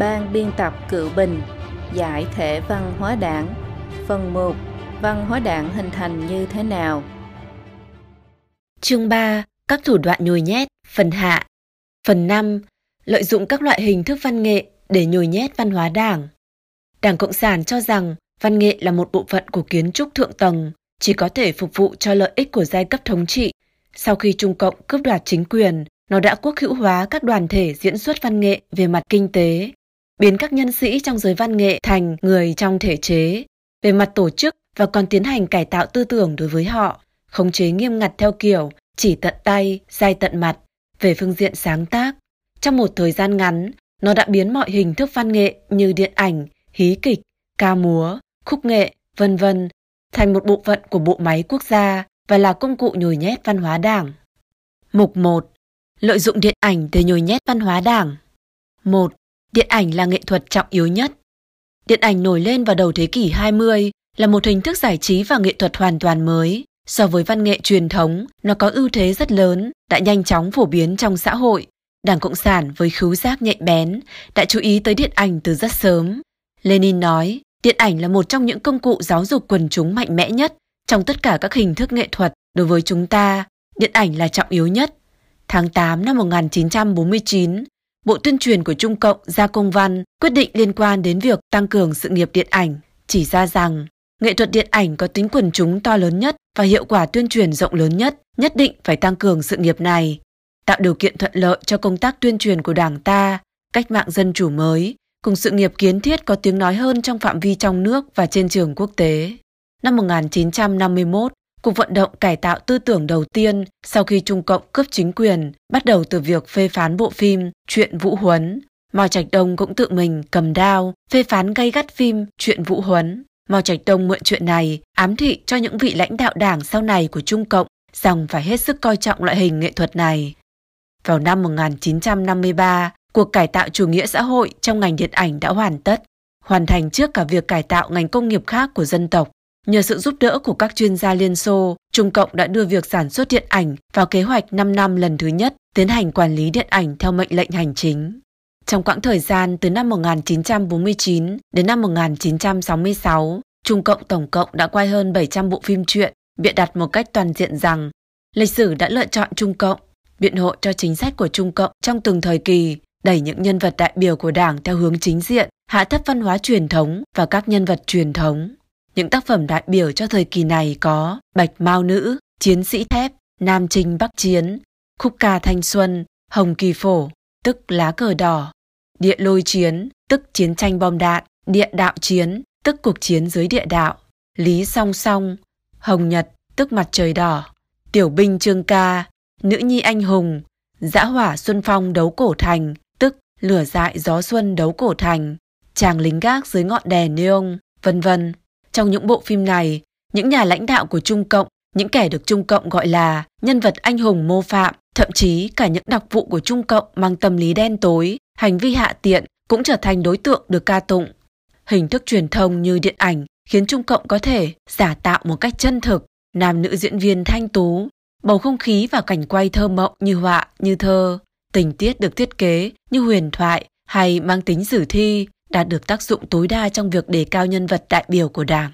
Ban biên tập Cựu Bình Giải thể văn hóa đảng Phần 1 Văn hóa đảng hình thành như thế nào? Chương 3 Các thủ đoạn nhồi nhét Phần hạ Phần 5 Lợi dụng các loại hình thức văn nghệ để nhồi nhét văn hóa đảng Đảng Cộng sản cho rằng văn nghệ là một bộ phận của kiến trúc thượng tầng, chỉ có thể phục vụ cho lợi ích của giai cấp thống trị. Sau khi Trung Cộng cướp đoạt chính quyền, nó đã quốc hữu hóa các đoàn thể diễn xuất văn nghệ về mặt kinh tế, biến các nhân sĩ trong giới văn nghệ thành người trong thể chế, về mặt tổ chức và còn tiến hành cải tạo tư tưởng đối với họ, khống chế nghiêm ngặt theo kiểu chỉ tận tay, dai tận mặt, về phương diện sáng tác. Trong một thời gian ngắn, nó đã biến mọi hình thức văn nghệ như điện ảnh, hí kịch, ca múa, khúc nghệ, vân vân thành một bộ phận của bộ máy quốc gia và là công cụ nhồi nhét văn hóa đảng. Mục 1. Lợi dụng điện ảnh để nhồi nhét văn hóa đảng. 1. Điện ảnh là nghệ thuật trọng yếu nhất. Điện ảnh nổi lên vào đầu thế kỷ 20 là một hình thức giải trí và nghệ thuật hoàn toàn mới. So với văn nghệ truyền thống, nó có ưu thế rất lớn, đã nhanh chóng phổ biến trong xã hội. Đảng Cộng sản với khứu giác nhạy bén đã chú ý tới điện ảnh từ rất sớm. Lenin nói, điện ảnh là một trong những công cụ giáo dục quần chúng mạnh mẽ nhất trong tất cả các hình thức nghệ thuật. Đối với chúng ta, điện ảnh là trọng yếu nhất. Tháng 8 năm 1949, Bộ Tuyên truyền của Trung Cộng ra công văn quyết định liên quan đến việc tăng cường sự nghiệp điện ảnh, chỉ ra rằng nghệ thuật điện ảnh có tính quần chúng to lớn nhất và hiệu quả tuyên truyền rộng lớn nhất, nhất định phải tăng cường sự nghiệp này, tạo điều kiện thuận lợi cho công tác tuyên truyền của Đảng ta, cách mạng dân chủ mới, cùng sự nghiệp kiến thiết có tiếng nói hơn trong phạm vi trong nước và trên trường quốc tế. Năm 1951, Cuộc vận động cải tạo tư tưởng đầu tiên sau khi Trung Cộng cướp chính quyền bắt đầu từ việc phê phán bộ phim Chuyện Vũ Huấn. Mao Trạch Đông cũng tự mình cầm đao phê phán gay gắt phim Chuyện Vũ Huấn. Mao Trạch Đông mượn chuyện này ám thị cho những vị lãnh đạo đảng sau này của Trung Cộng rằng phải hết sức coi trọng loại hình nghệ thuật này. Vào năm 1953, cuộc cải tạo chủ nghĩa xã hội trong ngành điện ảnh đã hoàn tất, hoàn thành trước cả việc cải tạo ngành công nghiệp khác của dân tộc. Nhờ sự giúp đỡ của các chuyên gia Liên Xô, Trung Cộng đã đưa việc sản xuất điện ảnh vào kế hoạch 5 năm lần thứ nhất, tiến hành quản lý điện ảnh theo mệnh lệnh hành chính. Trong quãng thời gian từ năm 1949 đến năm 1966, Trung Cộng tổng cộng đã quay hơn 700 bộ phim truyện, biện đặt một cách toàn diện rằng lịch sử đã lựa chọn Trung Cộng, biện hộ cho chính sách của Trung Cộng trong từng thời kỳ, đẩy những nhân vật đại biểu của Đảng theo hướng chính diện, hạ thấp văn hóa truyền thống và các nhân vật truyền thống. Những tác phẩm đại biểu cho thời kỳ này có Bạch Mao Nữ, Chiến sĩ thép, Nam Trinh Bắc Chiến, Khúc ca Thanh Xuân, Hồng Kỳ Phổ, tức lá cờ đỏ, Địa lôi chiến, tức chiến tranh bom đạn, Địa đạo chiến, tức cuộc chiến dưới địa đạo, Lý song song, Hồng Nhật, tức mặt trời đỏ, Tiểu binh trương ca, Nữ nhi anh hùng, Dã hỏa xuân phong đấu cổ thành, tức lửa dại gió xuân đấu cổ thành, chàng lính gác dưới ngọn đèn neon, vân vân. Trong những bộ phim này, những nhà lãnh đạo của Trung Cộng, những kẻ được Trung Cộng gọi là nhân vật anh hùng mô phạm, thậm chí cả những đặc vụ của Trung Cộng mang tâm lý đen tối, hành vi hạ tiện cũng trở thành đối tượng được ca tụng. Hình thức truyền thông như điện ảnh khiến Trung Cộng có thể giả tạo một cách chân thực, nam nữ diễn viên thanh tú, bầu không khí và cảnh quay thơ mộng như họa, như thơ, tình tiết được thiết kế như huyền thoại hay mang tính sử thi, đạt được tác dụng tối đa trong việc đề cao nhân vật đại biểu của Đảng.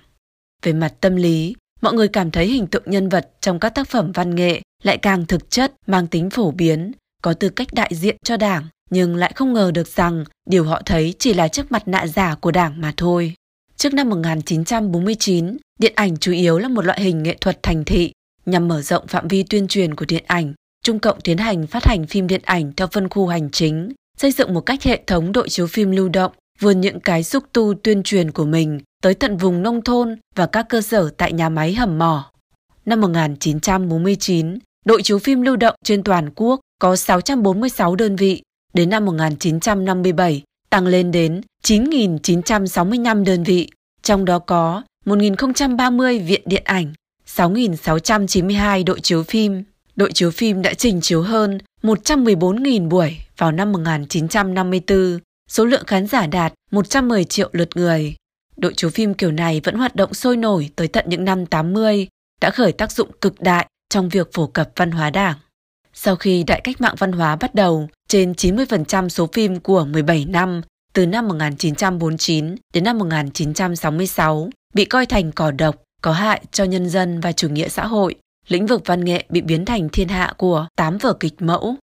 Về mặt tâm lý, mọi người cảm thấy hình tượng nhân vật trong các tác phẩm văn nghệ lại càng thực chất, mang tính phổ biến, có tư cách đại diện cho Đảng, nhưng lại không ngờ được rằng điều họ thấy chỉ là chiếc mặt nạ giả của Đảng mà thôi. Trước năm 1949, điện ảnh chủ yếu là một loại hình nghệ thuật thành thị. Nhằm mở rộng phạm vi tuyên truyền của điện ảnh, Trung Cộng tiến hành phát hành phim điện ảnh theo phân khu hành chính, xây dựng một cách hệ thống đội chiếu phim lưu động vươn những cái xúc tu tuyên truyền của mình tới tận vùng nông thôn và các cơ sở tại nhà máy hầm mỏ. Năm 1949, đội chiếu phim lưu động trên toàn quốc có 646 đơn vị, đến năm 1957 tăng lên đến 9.965 đơn vị, trong đó có 1.030 viện điện ảnh, 6.692 đội chiếu phim. Đội chiếu phim đã trình chiếu hơn 114.000 buổi vào năm 1954 Số lượng khán giả đạt 110 triệu lượt người. Đội chiếu phim kiểu này vẫn hoạt động sôi nổi tới tận những năm 80, đã khởi tác dụng cực đại trong việc phổ cập văn hóa đảng. Sau khi đại cách mạng văn hóa bắt đầu, trên 90% số phim của 17 năm từ năm 1949 đến năm 1966 bị coi thành cỏ độc, có hại cho nhân dân và chủ nghĩa xã hội. Lĩnh vực văn nghệ bị biến thành thiên hạ của 8 vở kịch mẫu.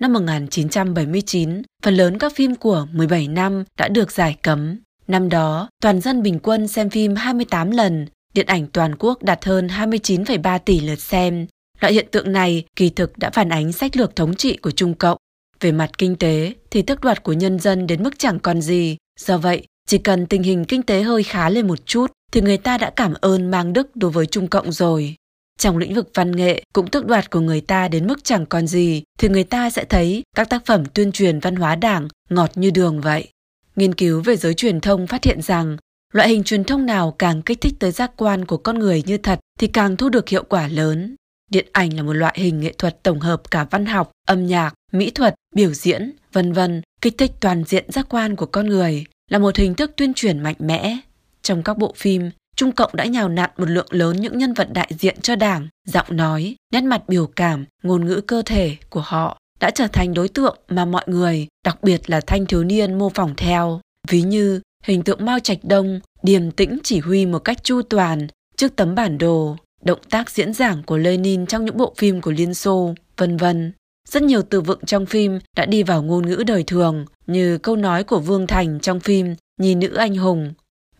Năm 1979, phần lớn các phim của 17 năm đã được giải cấm. Năm đó, toàn dân bình quân xem phim 28 lần, điện ảnh toàn quốc đạt hơn 29,3 tỷ lượt xem. Loại hiện tượng này kỳ thực đã phản ánh sách lược thống trị của Trung Cộng. Về mặt kinh tế thì tước đoạt của nhân dân đến mức chẳng còn gì. Do vậy, chỉ cần tình hình kinh tế hơi khá lên một chút thì người ta đã cảm ơn mang đức đối với Trung Cộng rồi. Trong lĩnh vực văn nghệ cũng tước đoạt của người ta đến mức chẳng còn gì thì người ta sẽ thấy các tác phẩm tuyên truyền văn hóa đảng ngọt như đường vậy. Nghiên cứu về giới truyền thông phát hiện rằng loại hình truyền thông nào càng kích thích tới giác quan của con người như thật thì càng thu được hiệu quả lớn. Điện ảnh là một loại hình nghệ thuật tổng hợp cả văn học, âm nhạc, mỹ thuật, biểu diễn, vân vân, kích thích toàn diện giác quan của con người, là một hình thức tuyên truyền mạnh mẽ. Trong các bộ phim, Trung Cộng đã nhào nặn một lượng lớn những nhân vật đại diện cho đảng, giọng nói, nét mặt biểu cảm, ngôn ngữ cơ thể của họ đã trở thành đối tượng mà mọi người, đặc biệt là thanh thiếu niên mô phỏng theo. Ví như hình tượng Mao Trạch Đông điềm tĩnh chỉ huy một cách chu toàn trước tấm bản đồ, động tác diễn giảng của Lenin trong những bộ phim của Liên Xô, vân vân. Rất nhiều từ vựng trong phim đã đi vào ngôn ngữ đời thường, như câu nói của Vương Thành trong phim Nhi nữ anh hùng.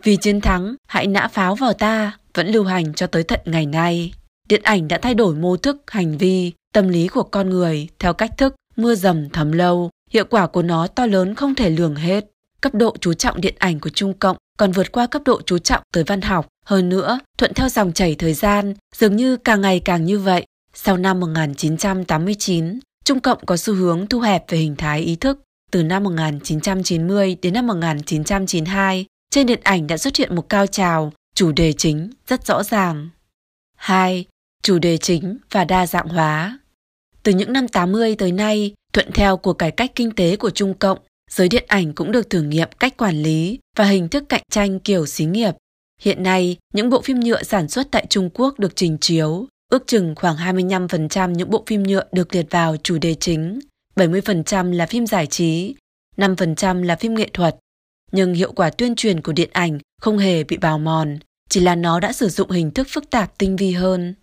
Vì chiến thắng, hãy nã pháo vào ta, vẫn lưu hành cho tới tận ngày nay. Điện ảnh đã thay đổi mô thức, hành vi, tâm lý của con người theo cách thức mưa dầm thấm lâu. Hiệu quả của nó to lớn không thể lường hết. Cấp độ chú trọng điện ảnh của Trung Cộng còn vượt qua cấp độ chú trọng tới văn học. Hơn nữa, thuận theo dòng chảy thời gian, dường như càng ngày càng như vậy. Sau năm 1989, Trung Cộng có xu hướng thu hẹp về hình thái ý thức. Từ năm 1990 đến năm 1992, trên điện ảnh đã xuất hiện một cao trào, chủ đề chính rất rõ ràng. 2. Chủ đề chính và đa dạng hóa. Từ những năm 80 tới nay, thuận theo cuộc cải cách kinh tế của Trung Cộng, giới điện ảnh cũng được thử nghiệm cách quản lý và hình thức cạnh tranh kiểu xí nghiệp. Hiện nay, những bộ phim nhựa sản xuất tại Trung Quốc được trình chiếu, ước chừng khoảng 25% những bộ phim nhựa được liệt vào chủ đề chính, 70% là phim giải trí, 5% là phim nghệ thuật. Nhưng hiệu quả tuyên truyền của điện ảnh không hề bị bào mòn, chỉ là nó đã sử dụng hình thức phức tạp tinh vi hơn.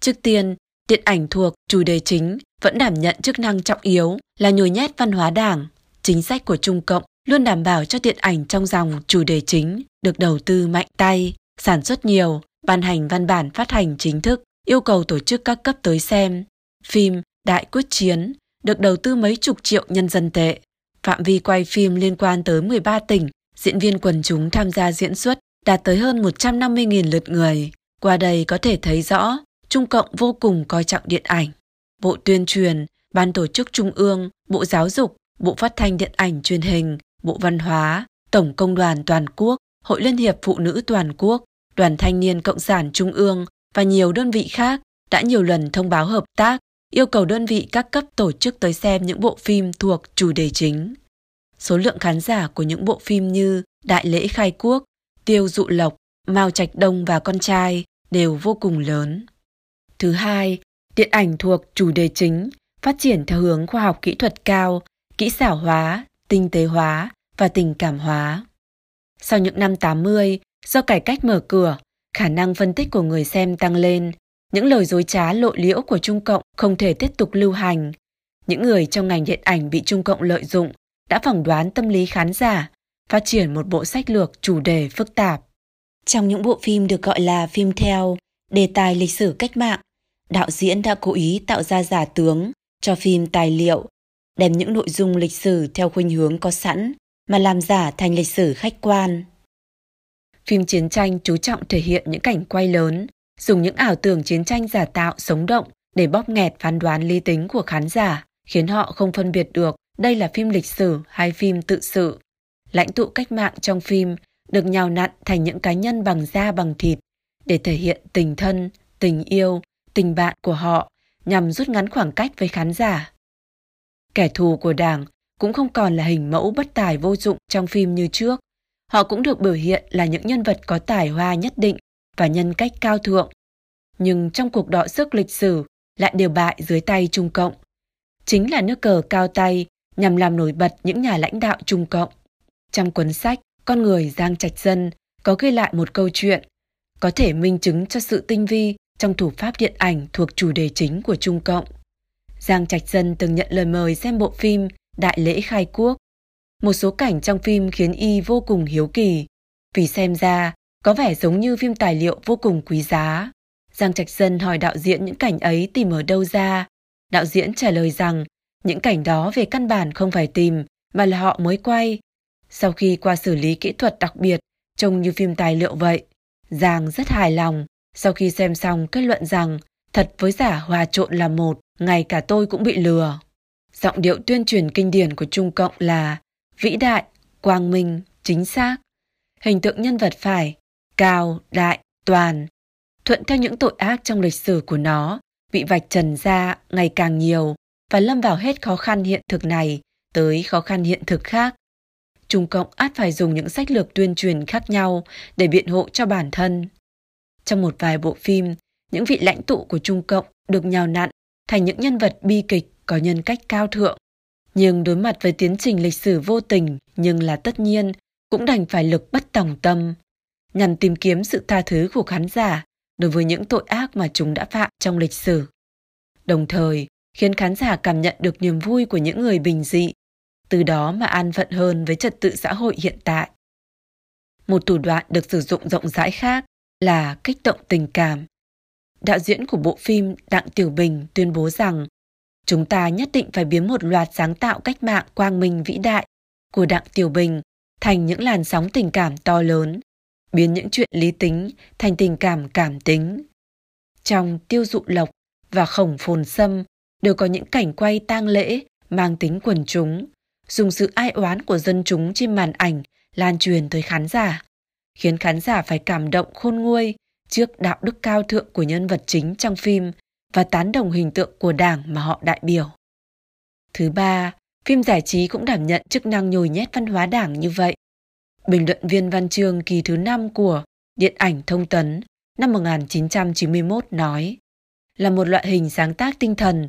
Trước tiên, điện ảnh thuộc chủ đề chính vẫn đảm nhận chức năng trọng yếu là nhồi nhét văn hóa đảng. Chính sách của Trung Cộng luôn đảm bảo cho điện ảnh trong dòng chủ đề chính được đầu tư mạnh tay, sản xuất nhiều, ban hành văn bản phát hành chính thức, yêu cầu tổ chức các cấp tới xem. Phim Đại Quyết Chiến được đầu tư mấy chục triệu nhân dân tệ. Phạm vi quay phim liên quan tới 13 tỉnh, diễn viên quần chúng tham gia diễn xuất đạt tới hơn 150.000 lượt người. Qua đây có thể thấy rõ, Trung Cộng vô cùng coi trọng điện ảnh. Bộ tuyên truyền, Ban tổ chức Trung ương, Bộ Giáo dục, Bộ Phát thanh Điện ảnh truyền hình, Bộ Văn hóa, Tổng Công đoàn Toàn quốc, Hội Liên hiệp Phụ nữ Toàn quốc, Đoàn Thanh niên Cộng sản Trung ương và nhiều đơn vị khác đã nhiều lần thông báo hợp tác, yêu cầu đơn vị các cấp tổ chức tới xem những bộ phim thuộc chủ đề chính. Số lượng khán giả của những bộ phim như Đại lễ khai quốc, Tiêu dụ lộc, Mao Trạch Đông và con trai đều vô cùng lớn. Thứ hai, điện ảnh thuộc chủ đề chính, phát triển theo hướng khoa học kỹ thuật cao, kỹ xảo hóa, tinh tế hóa và tình cảm hóa. Sau những năm 80, do cải cách mở cửa, khả năng phân tích của người xem tăng lên, những lời dối trá lộ liễu của Trung Cộng không thể tiếp tục lưu hành. Những người trong ngành điện ảnh bị Trung Cộng lợi dụng đã phỏng đoán tâm lý khán giả, phát triển một bộ sách lược chủ đề phức tạp. Trong những bộ phim được gọi là phim theo, đề tài lịch sử cách mạng, đạo diễn đã cố ý tạo ra giả tướng cho phim tài liệu, đem những nội dung lịch sử theo khuynh hướng có sẵn mà làm giả thành lịch sử khách quan. Phim chiến tranh chú trọng thể hiện những cảnh quay lớn, dùng những ảo tưởng chiến tranh giả tạo sống động để bóp nghẹt phán đoán lý tính của khán giả, khiến họ không phân biệt được đây là phim lịch sử hay phim tự sự. Lãnh tụ cách mạng trong phim được nhào nặn thành những cá nhân bằng da bằng thịt để thể hiện tình thân, tình yêu, tình bạn của họ nhằm rút ngắn khoảng cách với khán giả. Kẻ thù của Đảng cũng không còn là hình mẫu bất tài vô dụng trong phim như trước. Họ cũng được biểu hiện là những nhân vật có tài hoa nhất định và nhân cách cao thượng. Nhưng trong cuộc đọ sức lịch sử lại đều bại dưới tay Trung Cộng. Chính là nước cờ cao tay nhằm làm nổi bật những nhà lãnh đạo Trung Cộng. Trong cuốn sách Con người Giang Trạch Dân có ghi lại một câu chuyện có thể minh chứng cho sự tinh vi trong thủ pháp điện ảnh thuộc chủ đề chính của Trung Cộng. Giang Trạch Dân từng nhận lời mời xem bộ phim Đại lễ khai quốc. Một số cảnh trong phim khiến y vô cùng hiếu kỳ, vì xem ra có vẻ giống như phim tài liệu vô cùng quý giá. Giang Trạch Dân hỏi đạo diễn những cảnh ấy tìm ở đâu ra. Đạo diễn trả lời rằng những cảnh đó về căn bản không phải tìm mà là họ mới quay. Sau khi qua xử lý kỹ thuật đặc biệt, trông như phim tài liệu vậy. Giang rất hài lòng, sau khi xem xong kết luận rằng thật với giả hòa trộn là một, ngay cả tôi cũng bị lừa. Giọng điệu tuyên truyền kinh điển của Trung Cộng là vĩ đại, quang minh, chính xác. Hình tượng nhân vật phải cao, đại, toàn, thuận theo những tội ác trong lịch sử của nó, bị vạch trần ra ngày càng nhiều và lâm vào hết khó khăn hiện thực này tới khó khăn hiện thực khác. Trung Cộng át phải dùng những sách lược tuyên truyền khác nhau để biện hộ cho bản thân. Trong một vài bộ phim, những vị lãnh tụ của Trung Cộng được nhào nặn thành những nhân vật bi kịch có nhân cách cao thượng. Nhưng đối mặt với tiến trình lịch sử vô tình nhưng là tất nhiên, cũng đành phải lực bất tòng tâm, nhằm tìm kiếm sự tha thứ của khán giả đối với những tội ác mà chúng đã phạm trong lịch sử. Đồng thời, khiến khán giả cảm nhận được niềm vui của những người bình dị, từ đó mà an phận hơn với trật tự xã hội hiện tại. Một thủ đoạn được sử dụng rộng rãi khác là kích động tình cảm. Đạo diễn của bộ phim Đặng Tiểu Bình tuyên bố rằng chúng ta nhất định phải biến một loạt sáng tạo cách mạng quang minh vĩ đại của Đặng Tiểu Bình thành những làn sóng tình cảm to lớn, biến những chuyện lý tính thành tình cảm cảm tính. Trong Tiêu dụ lộc và Khổng phồn sâm đều có những cảnh quay tang lễ mang tính quần chúng, dùng sự ai oán của dân chúng trên màn ảnh lan truyền tới khán giả, khiến khán giả phải cảm động khôn nguôi trước đạo đức cao thượng của nhân vật chính trong phim và tán đồng hình tượng của đảng mà họ đại biểu. Thứ ba, phim giải trí cũng đảm nhận chức năng nhồi nhét văn hóa đảng như vậy. Bình luận viên văn chương kỳ thứ 5 của Điện ảnh Thông tấn năm 1991 nói là một loại hình sáng tác tinh thần.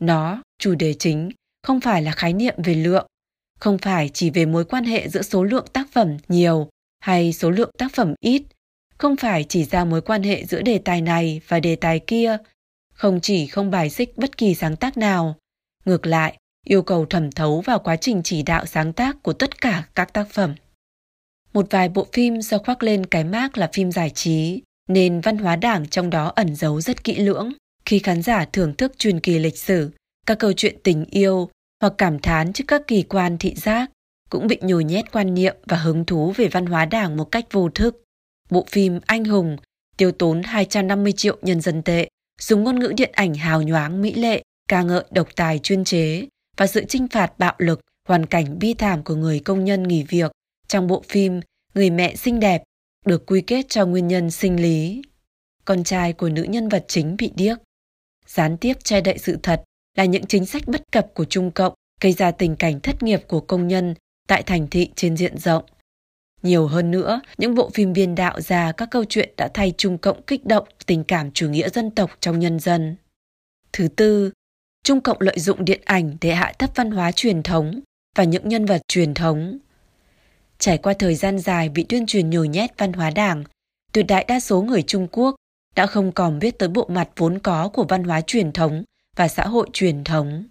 Nó, chủ đề chính, không phải là khái niệm về lượng, không phải chỉ về mối quan hệ giữa số lượng tác phẩm nhiều hay số lượng tác phẩm ít, không phải chỉ ra mối quan hệ giữa đề tài này và đề tài kia, không chỉ không bài xích bất kỳ sáng tác nào, ngược lại, yêu cầu thẩm thấu vào quá trình chỉ đạo sáng tác của tất cả các tác phẩm. Một vài bộ phim do khoác lên cái mác là phim giải trí, nên văn hóa đảng trong đó ẩn giấu rất kỹ lưỡng. Khi khán giả thưởng thức truyền kỳ lịch sử, các câu chuyện tình yêu hoặc cảm thán trước các kỳ quan thị giác, cũng bị nhồi nhét quan niệm và hứng thú về văn hóa đảng một cách vô thức. Bộ phim Anh Hùng tiêu tốn 250 triệu nhân dân tệ, dùng ngôn ngữ điện ảnh hào nhoáng mỹ lệ, ca ngợi độc tài chuyên chế và sự trinh phạt bạo lực, hoàn cảnh bi thảm của người công nhân nghỉ việc trong bộ phim Người mẹ xinh đẹp được quy kết cho nguyên nhân sinh lý. Con trai của nữ nhân vật chính bị điếc. Gián tiếp che đậy sự thật là những chính sách bất cập của Trung Cộng gây ra tình cảnh thất nghiệp của công nhân tại thành thị trên diện rộng. Nhiều hơn nữa, những bộ phim biên đạo ra các câu chuyện đã thay Trung Cộng kích động tình cảm chủ nghĩa dân tộc trong nhân dân. Thứ tư, Trung Cộng lợi dụng điện ảnh để hạ thấp văn hóa truyền thống và những nhân vật truyền thống. Trải qua thời gian dài bị tuyên truyền nhồi nhét văn hóa đảng, tuyệt đại đa số người Trung Quốc đã không còn biết tới bộ mặt vốn có của văn hóa truyền thống và xã hội truyền thống.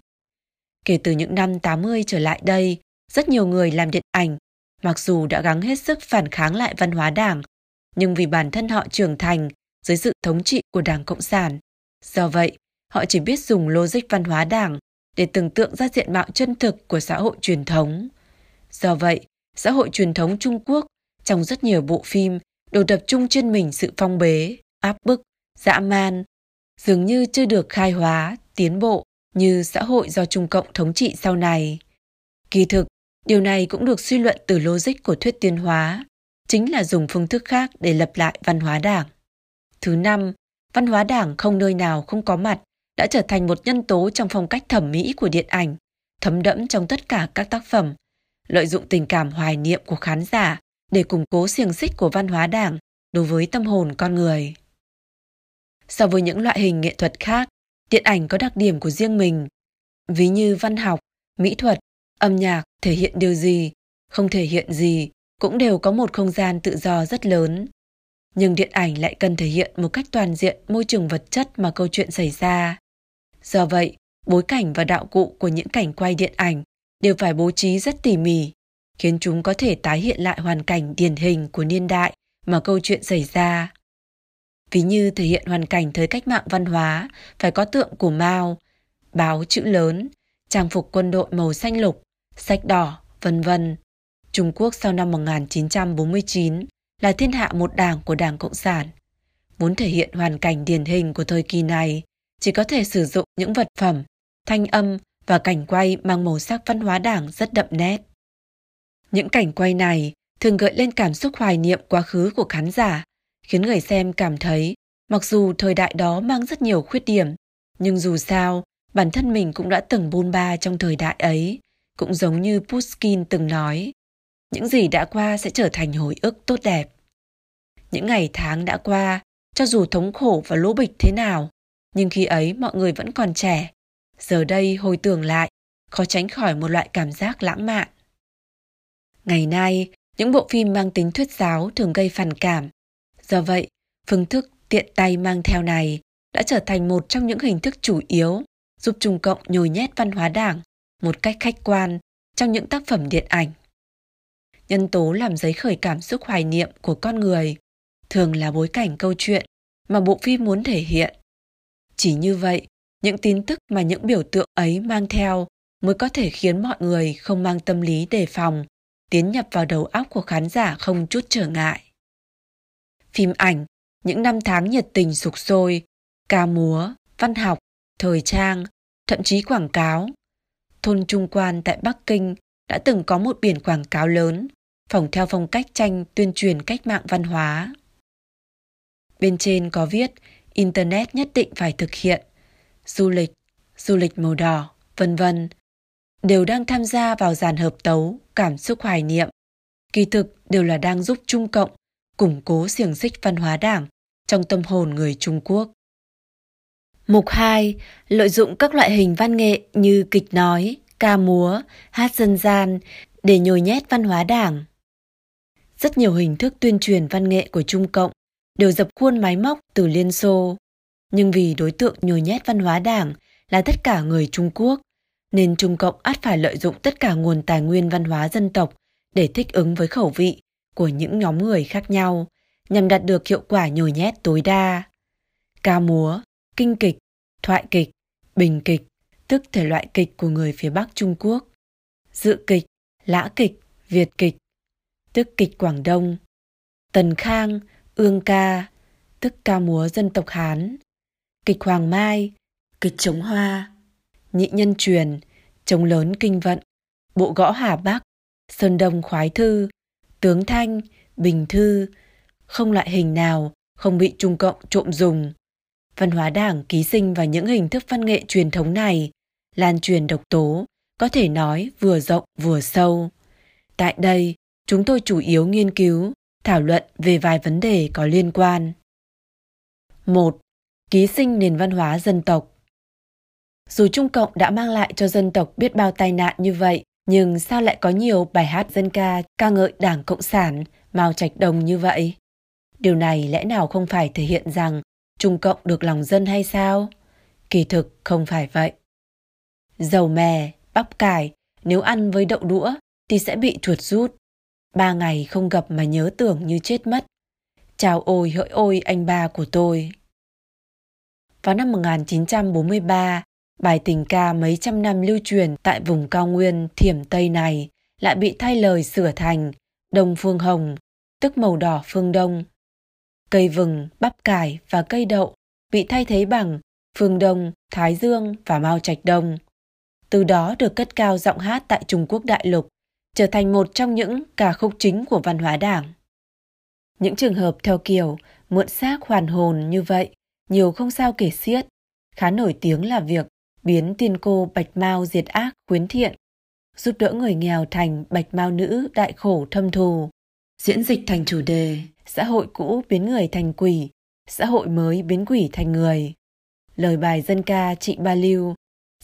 Kể từ những năm 80 trở lại đây, rất nhiều người làm điện ảnh, mặc dù đã gắng hết sức phản kháng lại văn hóa đảng, nhưng vì bản thân họ trưởng thành dưới sự thống trị của Đảng Cộng sản. Do vậy, họ chỉ biết dùng logic văn hóa đảng để tưởng tượng ra diện mạo chân thực của xã hội truyền thống. Do vậy, xã hội truyền thống Trung Quốc trong rất nhiều bộ phim đều tập trung trên mình sự phong bế, áp bức, dã man, dường như chưa được khai hóa, tiến bộ như xã hội do Trung Cộng thống trị sau này. Kỳ thực, điều này cũng được suy luận từ logic của thuyết tiến hóa, chính là dùng phương thức khác để lập lại văn hóa đảng. Thứ năm, văn hóa đảng không nơi nào không có mặt đã trở thành một nhân tố trong phong cách thẩm mỹ của điện ảnh, thấm đẫm trong tất cả các tác phẩm, lợi dụng tình cảm hoài niệm của khán giả để củng cố xiềng xích của văn hóa đảng đối với tâm hồn con người. So với những loại hình nghệ thuật khác, điện ảnh có đặc điểm của riêng mình. Ví như văn học, mỹ thuật, âm nhạc thể hiện điều gì, không thể hiện gì, cũng đều có một không gian tự do rất lớn. Nhưng điện ảnh lại cần thể hiện một cách toàn diện môi trường vật chất mà câu chuyện xảy ra. Do vậy, bối cảnh và đạo cụ của những cảnh quay điện ảnh đều phải bố trí rất tỉ mỉ, khiến chúng có thể tái hiện lại hoàn cảnh điển hình của niên đại mà câu chuyện xảy ra. Ví như thể hiện hoàn cảnh thời cách mạng văn hóa, phải có tượng của Mao, báo chữ lớn, trang phục quân đội màu xanh lục, sách đỏ, vân vân. Trung Quốc sau năm 1949 là thiên hạ một đảng của Đảng Cộng sản. Muốn thể hiện hoàn cảnh điển hình của thời kỳ này, chỉ có thể sử dụng những vật phẩm, thanh âm và cảnh quay mang màu sắc văn hóa đảng rất đậm nét. Những cảnh quay này thường gợi lên cảm xúc hoài niệm quá khứ của khán giả, khiến người xem cảm thấy mặc dù thời đại đó mang rất nhiều khuyết điểm, nhưng dù sao, bản thân mình cũng đã từng bôn ba trong thời đại ấy, cũng giống như Pushkin từng nói, những gì đã qua sẽ trở thành hồi ức tốt đẹp. Những ngày tháng đã qua, cho dù thống khổ và lỗ bịch thế nào, nhưng khi ấy mọi người vẫn còn trẻ. Giờ đây hồi tưởng lại, khó tránh khỏi một loại cảm giác lãng mạn. Ngày nay, những bộ phim mang tính thuyết giáo thường gây phản cảm. Do vậy, phương thức tiện tay mang theo này đã trở thành một trong những hình thức chủ yếu giúp Trung Cộng nhồi nhét văn hóa đảng một cách khách quan trong những tác phẩm điện ảnh. Nhân tố làm giấy khởi cảm xúc hoài niệm của con người thường là bối cảnh câu chuyện mà bộ phim muốn thể hiện. Chỉ như vậy, những tin tức mà những biểu tượng ấy mang theo mới có thể khiến mọi người không mang tâm lý đề phòng, tiến nhập vào đầu óc của khán giả không chút trở ngại. Phim ảnh, những năm tháng nhiệt tình sục sôi, ca múa, văn học, thời trang, thậm chí quảng cáo. Thôn Trung Quan tại Bắc Kinh đã từng có một biển quảng cáo lớn, phỏng theo phong cách tranh tuyên truyền cách mạng văn hóa. Bên trên có viết Internet nhất định phải thực hiện, du lịch, du lịch màu đỏ, vân vân đều đang tham gia vào dàn hợp tấu cảm xúc hoài niệm. Kỳ thực đều là đang giúp Trung Cộng củng cố xiềng xích văn hóa đảng trong tâm hồn người Trung Quốc. Mục 2. Lợi dụng các loại hình văn nghệ như kịch nói, ca múa, hát dân gian để nhồi nhét văn hóa đảng. Rất nhiều hình thức tuyên truyền văn nghệ của Trung Cộng đều dập khuôn máy móc từ Liên Xô. Nhưng vì đối tượng nhồi nhét văn hóa đảng là tất cả người Trung Quốc, nên Trung Cộng ắt phải lợi dụng tất cả nguồn tài nguyên văn hóa dân tộc để thích ứng với khẩu vị của những nhóm người khác nhau, nhằm đạt được hiệu quả nhồi nhét tối đa. Ca múa, kinh kịch, thoại kịch, bình kịch, tức thể loại kịch của người phía Bắc Trung Quốc. Dự kịch, lã kịch, Việt kịch, tức kịch Quảng Đông. Tần Khang, ương ca, tức ca múa dân tộc Hán. Kịch Hoàng Mai, kịch chống hoa. Nhị nhân truyền, chống lớn kinh vận, bộ gõ Hà Bắc, Sơn Đông khoái thư, tướng thanh, bình thư, không loại hình nào không bị Trung Cộng trộm dùng. Văn hóa đảng ký sinh vào những hình thức văn nghệ truyền thống này, lan truyền độc tố, có thể nói vừa rộng vừa sâu. Tại đây, chúng tôi chủ yếu nghiên cứu, thảo luận về vài vấn đề có liên quan. 1. Ký sinh nền văn hóa dân tộc Dù Trung Cộng đã mang lại cho dân tộc biết bao tai nạn như vậy, nhưng sao lại có nhiều bài hát dân ca ca ngợi Đảng Cộng sản, Mao Trạch Đồng như vậy? Điều này lẽ nào không phải thể hiện rằng Trung Cộng được lòng dân hay sao? Kỳ thực không phải vậy. Dầu mè, bắp cải, nếu ăn với đậu đũa thì sẽ bị chuột rút. Ba ngày không gặp mà nhớ tưởng như chết mất. Chào ôi hỡi ôi anh ba của tôi. Vào năm 1943, bài tình ca mấy trăm năm lưu truyền tại vùng cao nguyên Thiểm Tây này lại bị thay lời sửa thành Đông Phương Hồng, tức màu đỏ phương Đông. Cây vừng, bắp cải và cây đậu bị thay thế bằng Phương Đông, Thái Dương và Mao Trạch Đông. Từ đó được cất cao giọng hát tại Trung Quốc đại lục, trở thành một trong những ca khúc chính của văn hóa đảng. Những trường hợp theo kiểu mượn xác hoàn hồn như vậy, nhiều không sao kể xiết. Khá nổi tiếng là việc biến tiên cô bạch mao diệt ác khuyến thiện, giúp đỡ người nghèo thành bạch mao nữ đại khổ thâm thù, diễn dịch thành chủ đề xã hội cũ biến người thành quỷ, xã hội mới biến quỷ thành người. Lời bài dân ca chị Ba Lưu,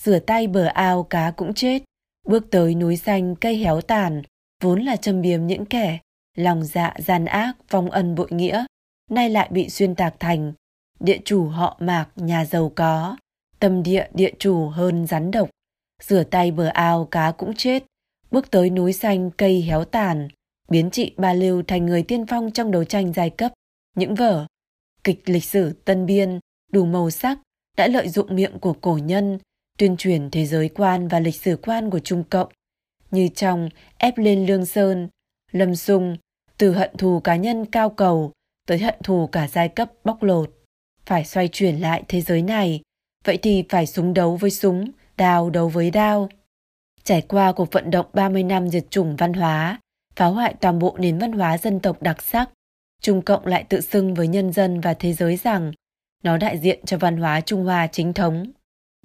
rửa tay bờ ao cá cũng chết, bước tới núi xanh cây héo tàn, vốn là châm biếm những kẻ lòng dạ gian ác, vong ân bội nghĩa, nay lại bị xuyên tạc thành địa chủ họ mạc nhà giàu có, tâm địa địa chủ hơn rắn độc, rửa tay bờ ao cá cũng chết, bước tới núi xanh cây héo tàn, biến chị Ba Lưu thành người tiên phong trong đấu tranh giai cấp. Những vở, kịch lịch sử tân biên, đủ màu sắc, đã lợi dụng miệng của cổ nhân, tuyên truyền thế giới quan và lịch sử quan của Trung Cộng, như trong ép lên Lương Sơn, Lâm Sung, từ hận thù cá nhân cao cầu tới hận thù cả giai cấp bóc lột. Phải xoay chuyển lại thế giới này, vậy thì phải súng đấu với súng, đao đấu với đao. Trải qua cuộc vận động 30 năm diệt chủng văn hóa, phá hoại toàn bộ nền văn hóa dân tộc đặc sắc, Trung Cộng lại tự xưng với nhân dân và thế giới rằng nó đại diện cho văn hóa Trung Hoa chính thống,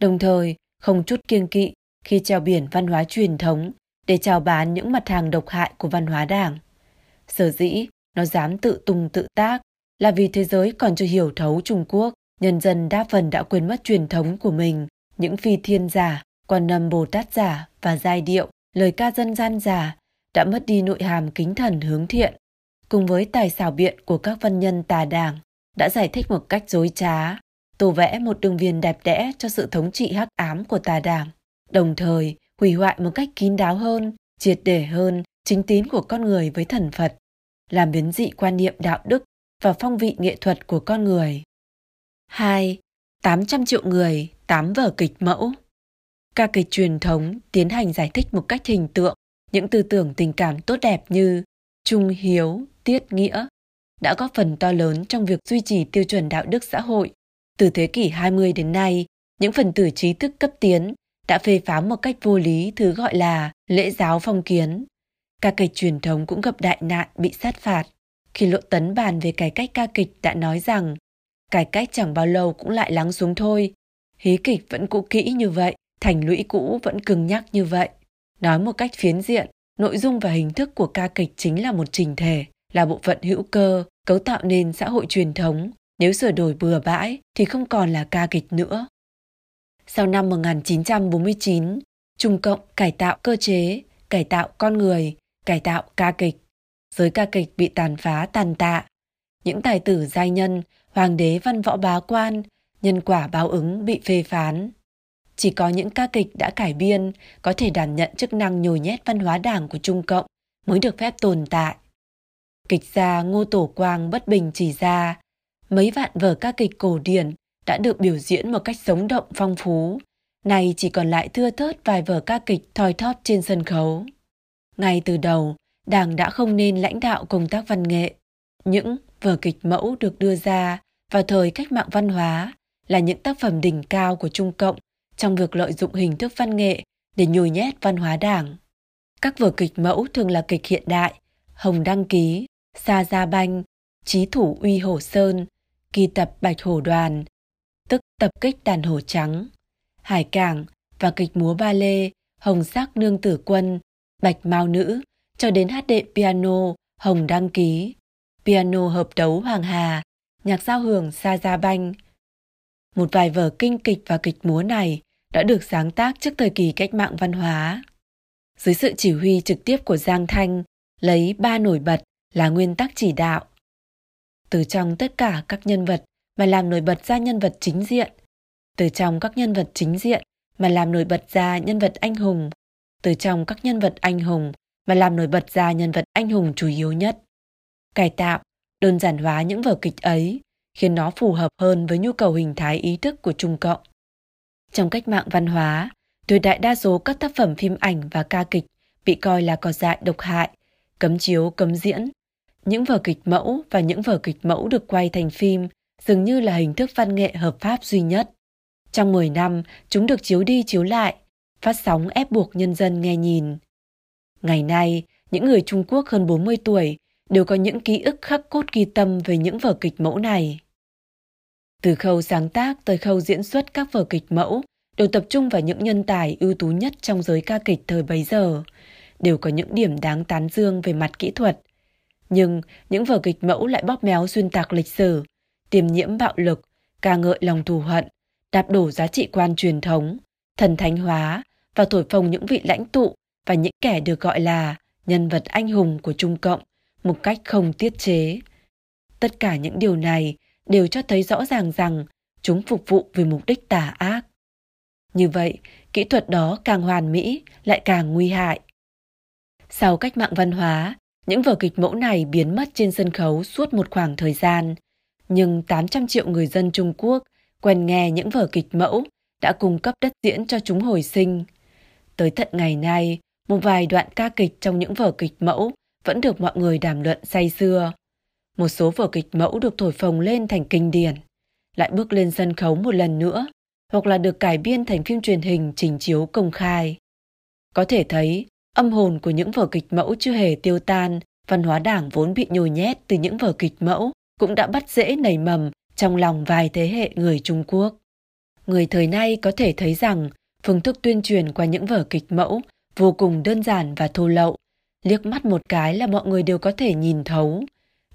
đồng thời không chút kiêng kỵ khi treo biển văn hóa truyền thống để chào bán những mặt hàng độc hại của văn hóa đảng. Sở dĩ nó dám tự tung tự tác là vì thế giới còn chưa hiểu thấu Trung Quốc, nhân dân đa phần đã quên mất truyền thống của mình, những phi thiên giả, quan âm Bồ Tát giả và giai điệu, lời ca dân gian giả đã mất đi nội hàm kính thần hướng thiện, cùng với tài xảo biện của các văn nhân tà đảng đã giải thích một cách dối trá, tô vẽ một đường viền đẹp đẽ cho sự thống trị hắc ám của tà đảng, đồng thời hủy hoại một cách kín đáo hơn, triệt để hơn chính tín của con người với thần Phật, làm biến dị quan niệm đạo đức và phong vị nghệ thuật của con người. 2. 800 triệu người, 8 vở kịch mẫu. Ca kịch truyền thống tiến hành giải thích một cách hình tượng những tư tưởng tình cảm tốt đẹp như trung hiếu, tiết nghĩa đã góp phần to lớn trong việc duy trì tiêu chuẩn đạo đức xã hội. Từ thế kỷ 20 đến nay, những phần tử trí thức cấp tiến đã phê phán một cách vô lý thứ gọi là lễ giáo phong kiến. Ca kịch truyền thống cũng gặp đại nạn bị sát phạt. Khi Lộ Tấn bàn về cải cách ca kịch đã nói rằng cải cách chẳng bao lâu cũng lại lắng xuống thôi. Hí kịch vẫn cũ kỹ như vậy, thành lũy cũ vẫn cứng nhắc như vậy. Nói một cách phiến diện, nội dung và hình thức của ca kịch chính là một trình thể, là bộ phận hữu cơ, cấu tạo nên xã hội truyền thống. Nếu sửa đổi bừa bãi thì không còn là ca kịch nữa. Sau năm 1949, Trung Cộng cải tạo cơ chế, cải tạo con người, cải tạo ca kịch. Giới ca kịch bị tàn phá tàn tạ. Những tài tử giai nhân, hoàng đế văn võ bá quan, nhân quả báo ứng bị phê phán. Chỉ có những ca kịch đã cải biên có thể đảm nhận chức năng nhồi nhét văn hóa đảng của Trung Cộng mới được phép tồn tại. Kịch gia Ngô Tổ Quang bất bình chỉ ra, mấy vạn vở ca kịch cổ điển đã được biểu diễn một cách sống động phong phú, nay chỉ còn lại thưa thớt vài vở ca kịch thoi thóp trên sân khấu. Ngay từ đầu, Đảng đã không nên lãnh đạo công tác văn nghệ. Những vở kịch mẫu được đưa ra vào thời cách mạng văn hóa là những tác phẩm đỉnh cao của Trung Cộng trong việc lợi dụng hình thức văn nghệ để nhồi nhét văn hóa đảng. Các vở kịch mẫu thường là kịch hiện đại, Hồng Đăng Ký, Sa Gia Banh, Chí Thủ Uy Hổ Sơn, Kỳ tập Bạch Hổ Đoàn, tức tập kích đàn hổ trắng, Hải Cảng và kịch múa ba lê Hồng Sắc Nương Tử Quân, Bạch Mao Nữ cho đến hát đệm piano Hồng Đăng Ký, piano hợp đấu Hoàng Hà, nhạc giao hưởng Sa Gia Banh. Một vài vở kinh kịch và kịch múa này đã được sáng tác trước thời kỳ cách mạng văn hóa. Dưới sự chỉ huy trực tiếp của Giang Thanh, lấy ba nổi bật là nguyên tắc chỉ đạo. Từ trong tất cả các nhân vật mà làm nổi bật ra nhân vật chính diện, từ trong các nhân vật chính diện mà làm nổi bật ra nhân vật anh hùng, từ trong các nhân vật anh hùng mà làm nổi bật ra nhân vật anh hùng chủ yếu nhất. Cải tạo, đơn giản hóa những vở kịch ấy khiến nó phù hợp hơn với nhu cầu hình thái ý thức của Trung Cộng. Trong cách mạng văn hóa, tuyệt đại đa số các tác phẩm phim ảnh và ca kịch bị coi là có dại độc hại, cấm chiếu cấm diễn. Những vở kịch mẫu và những vở kịch mẫu được quay thành phim dường như là hình thức văn nghệ hợp pháp duy nhất. Trong 10 năm, chúng được chiếu đi chiếu lại, phát sóng ép buộc nhân dân nghe nhìn. Ngày nay, những người Trung Quốc hơn 40 tuổi đều có những ký ức khắc cốt ghi tâm về những vở kịch mẫu này. Từ khâu sáng tác tới khâu diễn xuất các vở kịch mẫu đều tập trung vào những nhân tài ưu tú nhất trong giới ca kịch thời bấy giờ, đều có những điểm đáng tán dương về mặt kỹ thuật. Nhưng những vở kịch mẫu lại bóp méo xuyên tạc lịch sử, tiềm nhiễm bạo lực, ca ngợi lòng thù hận, đạp đổ giá trị quan truyền thống, thần thánh hóa và thổi phồng những vị lãnh tụ và những kẻ được gọi là nhân vật anh hùng của Trung Cộng một cách không tiết chế. Tất cả những điều này đều cho thấy rõ ràng rằng chúng phục vụ vì mục đích tà ác. Như vậy, kỹ thuật đó càng hoàn mỹ lại càng nguy hại. Sau cách mạng văn hóa, những vở kịch mẫu này biến mất trên sân khấu suốt một khoảng thời gian, nhưng 800 triệu người dân Trung Quốc quen nghe những vở kịch mẫu đã cung cấp đất diễn cho chúng hồi sinh. Tới tận ngày nay, một vài đoạn ca kịch trong những vở kịch mẫu vẫn được mọi người đàm luận say sưa. Một số vở kịch mẫu được thổi phồng lên thành kinh điển, lại bước lên sân khấu một lần nữa, hoặc là được cải biên thành phim truyền hình trình chiếu công khai. Có thể thấy, âm hồn của những vở kịch mẫu chưa hề tiêu tan, văn hóa đảng vốn bị nhồi nhét từ những vở kịch mẫu cũng đã bắt dễ nảy mầm trong lòng vài thế hệ người Trung Quốc. Người thời nay có thể thấy rằng phương thức tuyên truyền qua những vở kịch mẫu vô cùng đơn giản và thô lậu, liếc mắt một cái là mọi người đều có thể nhìn thấu,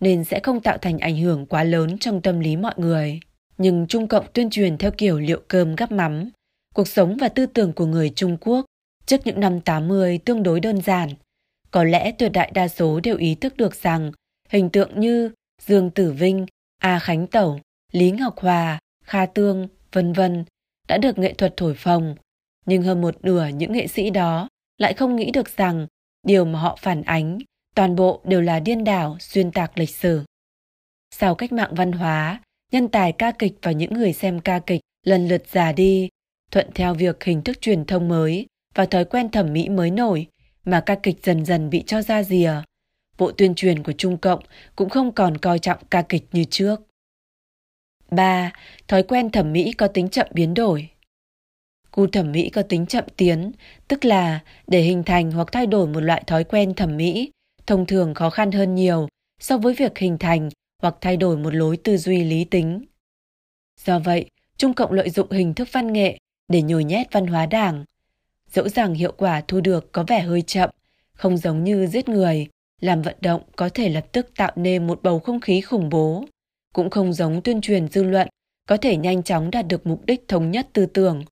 nên sẽ không tạo thành ảnh hưởng quá lớn trong tâm lý mọi người. Nhưng Trung Cộng tuyên truyền theo kiểu liệu cơm gắp mắm, cuộc sống và tư tưởng của người Trung Quốc trước những năm 80 tương đối đơn giản. Có lẽ tuyệt đại đa số đều ý thức được rằng hình tượng như Dương Tử Vinh, A Khánh Tẩu, Lý Ngọc Hòa, Kha Tương, vân vân đã được nghệ thuật thổi phồng. Nhưng hơn một nửa những nghệ sĩ đó lại không nghĩ được rằng điều mà họ phản ánh toàn bộ đều là điên đảo xuyên tạc lịch sử. Sau cách mạng văn hóa, nhân tài ca kịch và những người xem ca kịch lần lượt già đi, thuận theo việc hình thức truyền thông mới và thói quen thẩm mỹ mới nổi mà ca kịch dần dần bị cho ra rìa. Bộ tuyên truyền của Trung Cộng cũng không còn coi trọng ca kịch như trước. 3. Thói quen thẩm mỹ có tính chậm biến đổi. Gu thẩm mỹ có tính chậm tiến, tức là để hình thành hoặc thay đổi một loại thói quen thẩm mỹ, thông thường khó khăn hơn nhiều so với việc hình thành hoặc thay đổi một lối tư duy lý tính. Do vậy, Trung Cộng lợi dụng hình thức văn nghệ để nhồi nhét văn hóa đảng. Dẫu rằng hiệu quả thu được có vẻ hơi chậm, không giống như giết người, làm vận động có thể lập tức tạo nên một bầu không khí khủng bố, cũng không giống tuyên truyền dư luận có thể nhanh chóng đạt được mục đích thống nhất tư tưởng.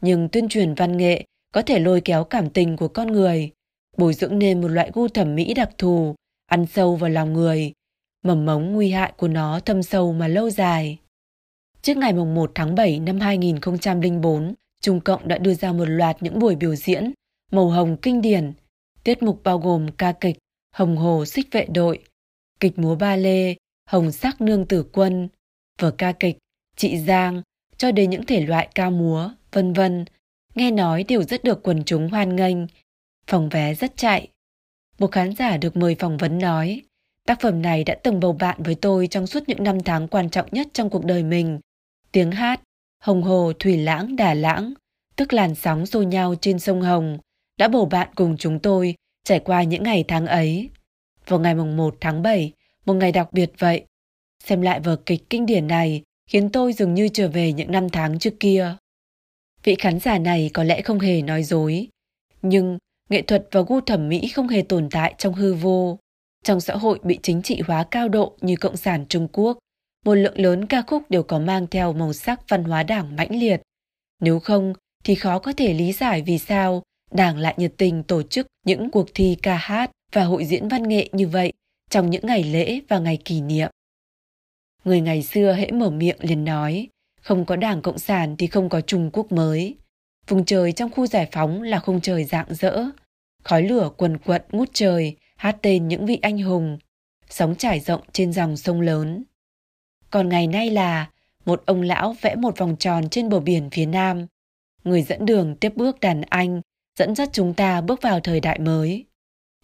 Nhưng tuyên truyền văn nghệ có thể lôi kéo cảm tình của con người, bồi dưỡng nên một loại gu thẩm mỹ đặc thù, ăn sâu vào lòng người. Mầm mống nguy hại của nó thâm sâu mà lâu dài. Trước ngày 1 tháng 7 năm 2004, Trung Cộng đã đưa ra một loạt những buổi biểu diễn màu hồng kinh điển. Tiết mục bao gồm ca kịch Hồng Hồ Xích Vệ Đội, kịch múa ba lê, Hồng Sắc Nương Tử Quân, vở ca kịch, Chị Giang, cho đến những thể loại ca múa, vân vân, nghe nói đều rất được quần chúng hoan nghênh. Phòng vé rất chạy. Một khán giả được mời phỏng vấn nói, tác phẩm này đã từng bầu bạn với tôi trong suốt những năm tháng quan trọng nhất trong cuộc đời mình. Tiếng hát, hồng hồ thủy lãng đà lãng, tức làn sóng xô nhau trên sông Hồng, đã bầu bạn cùng chúng tôi trải qua những ngày tháng ấy. Vào ngày mùng 1 tháng 7, một ngày đặc biệt vậy. Xem lại vở kịch kinh điển này khiến tôi dường như trở về những năm tháng trước kia. Vị khán giả này có lẽ không hề nói dối, nhưng nghệ thuật và gu thẩm mỹ không hề tồn tại trong hư vô. Trong xã hội bị chính trị hóa cao độ như Cộng sản Trung Quốc, một lượng lớn ca khúc đều có mang theo màu sắc văn hóa đảng mãnh liệt. Nếu không, thì khó có thể lý giải vì sao Đảng lại nhiệt tình tổ chức những cuộc thi ca hát và hội diễn văn nghệ như vậy trong những ngày lễ và ngày kỷ niệm. Người ngày xưa hễ mở miệng liền nói, không có đảng Cộng sản thì không có Trung Quốc mới. Vùng trời trong khu giải phóng là không trời rạng rỡ. Khói lửa quần quận ngút trời, hát tên những vị anh hùng, sóng trải rộng trên dòng sông lớn. Còn ngày nay là một ông lão vẽ một vòng tròn trên bờ biển phía nam. Người dẫn đường tiếp bước đàn anh, dẫn dắt chúng ta bước vào thời đại mới.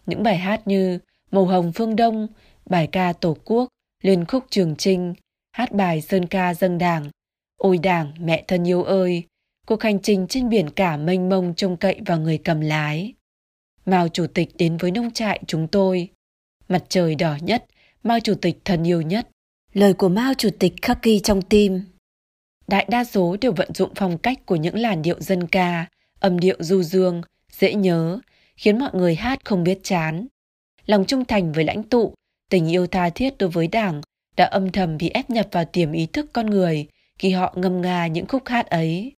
Những bài hát như Màu hồng phương Đông, bài ca Tổ quốc, liên khúc Trường Trinh, hát bài Sơn ca dân đảng, Ôi đảng, mẹ thân yêu ơi, cuộc hành trình trên biển cả mênh mông trông cậy vào người cầm lái. Mao Chủ tịch đến với nông trại chúng tôi. Mặt trời đỏ nhất, Mao Chủ tịch thân yêu nhất. Lời của Mao Chủ tịch khắc ghi trong tim. Đại đa số đều vận dụng phong cách của những làn điệu dân ca, âm điệu du dương, dễ nhớ, khiến mọi người hát không biết chán. Lòng trung thành với lãnh tụ, tình yêu tha thiết đối với đảng đã âm thầm bị ép nhập vào tiềm ý thức con người khi họ ngâm nga những khúc hát ấy.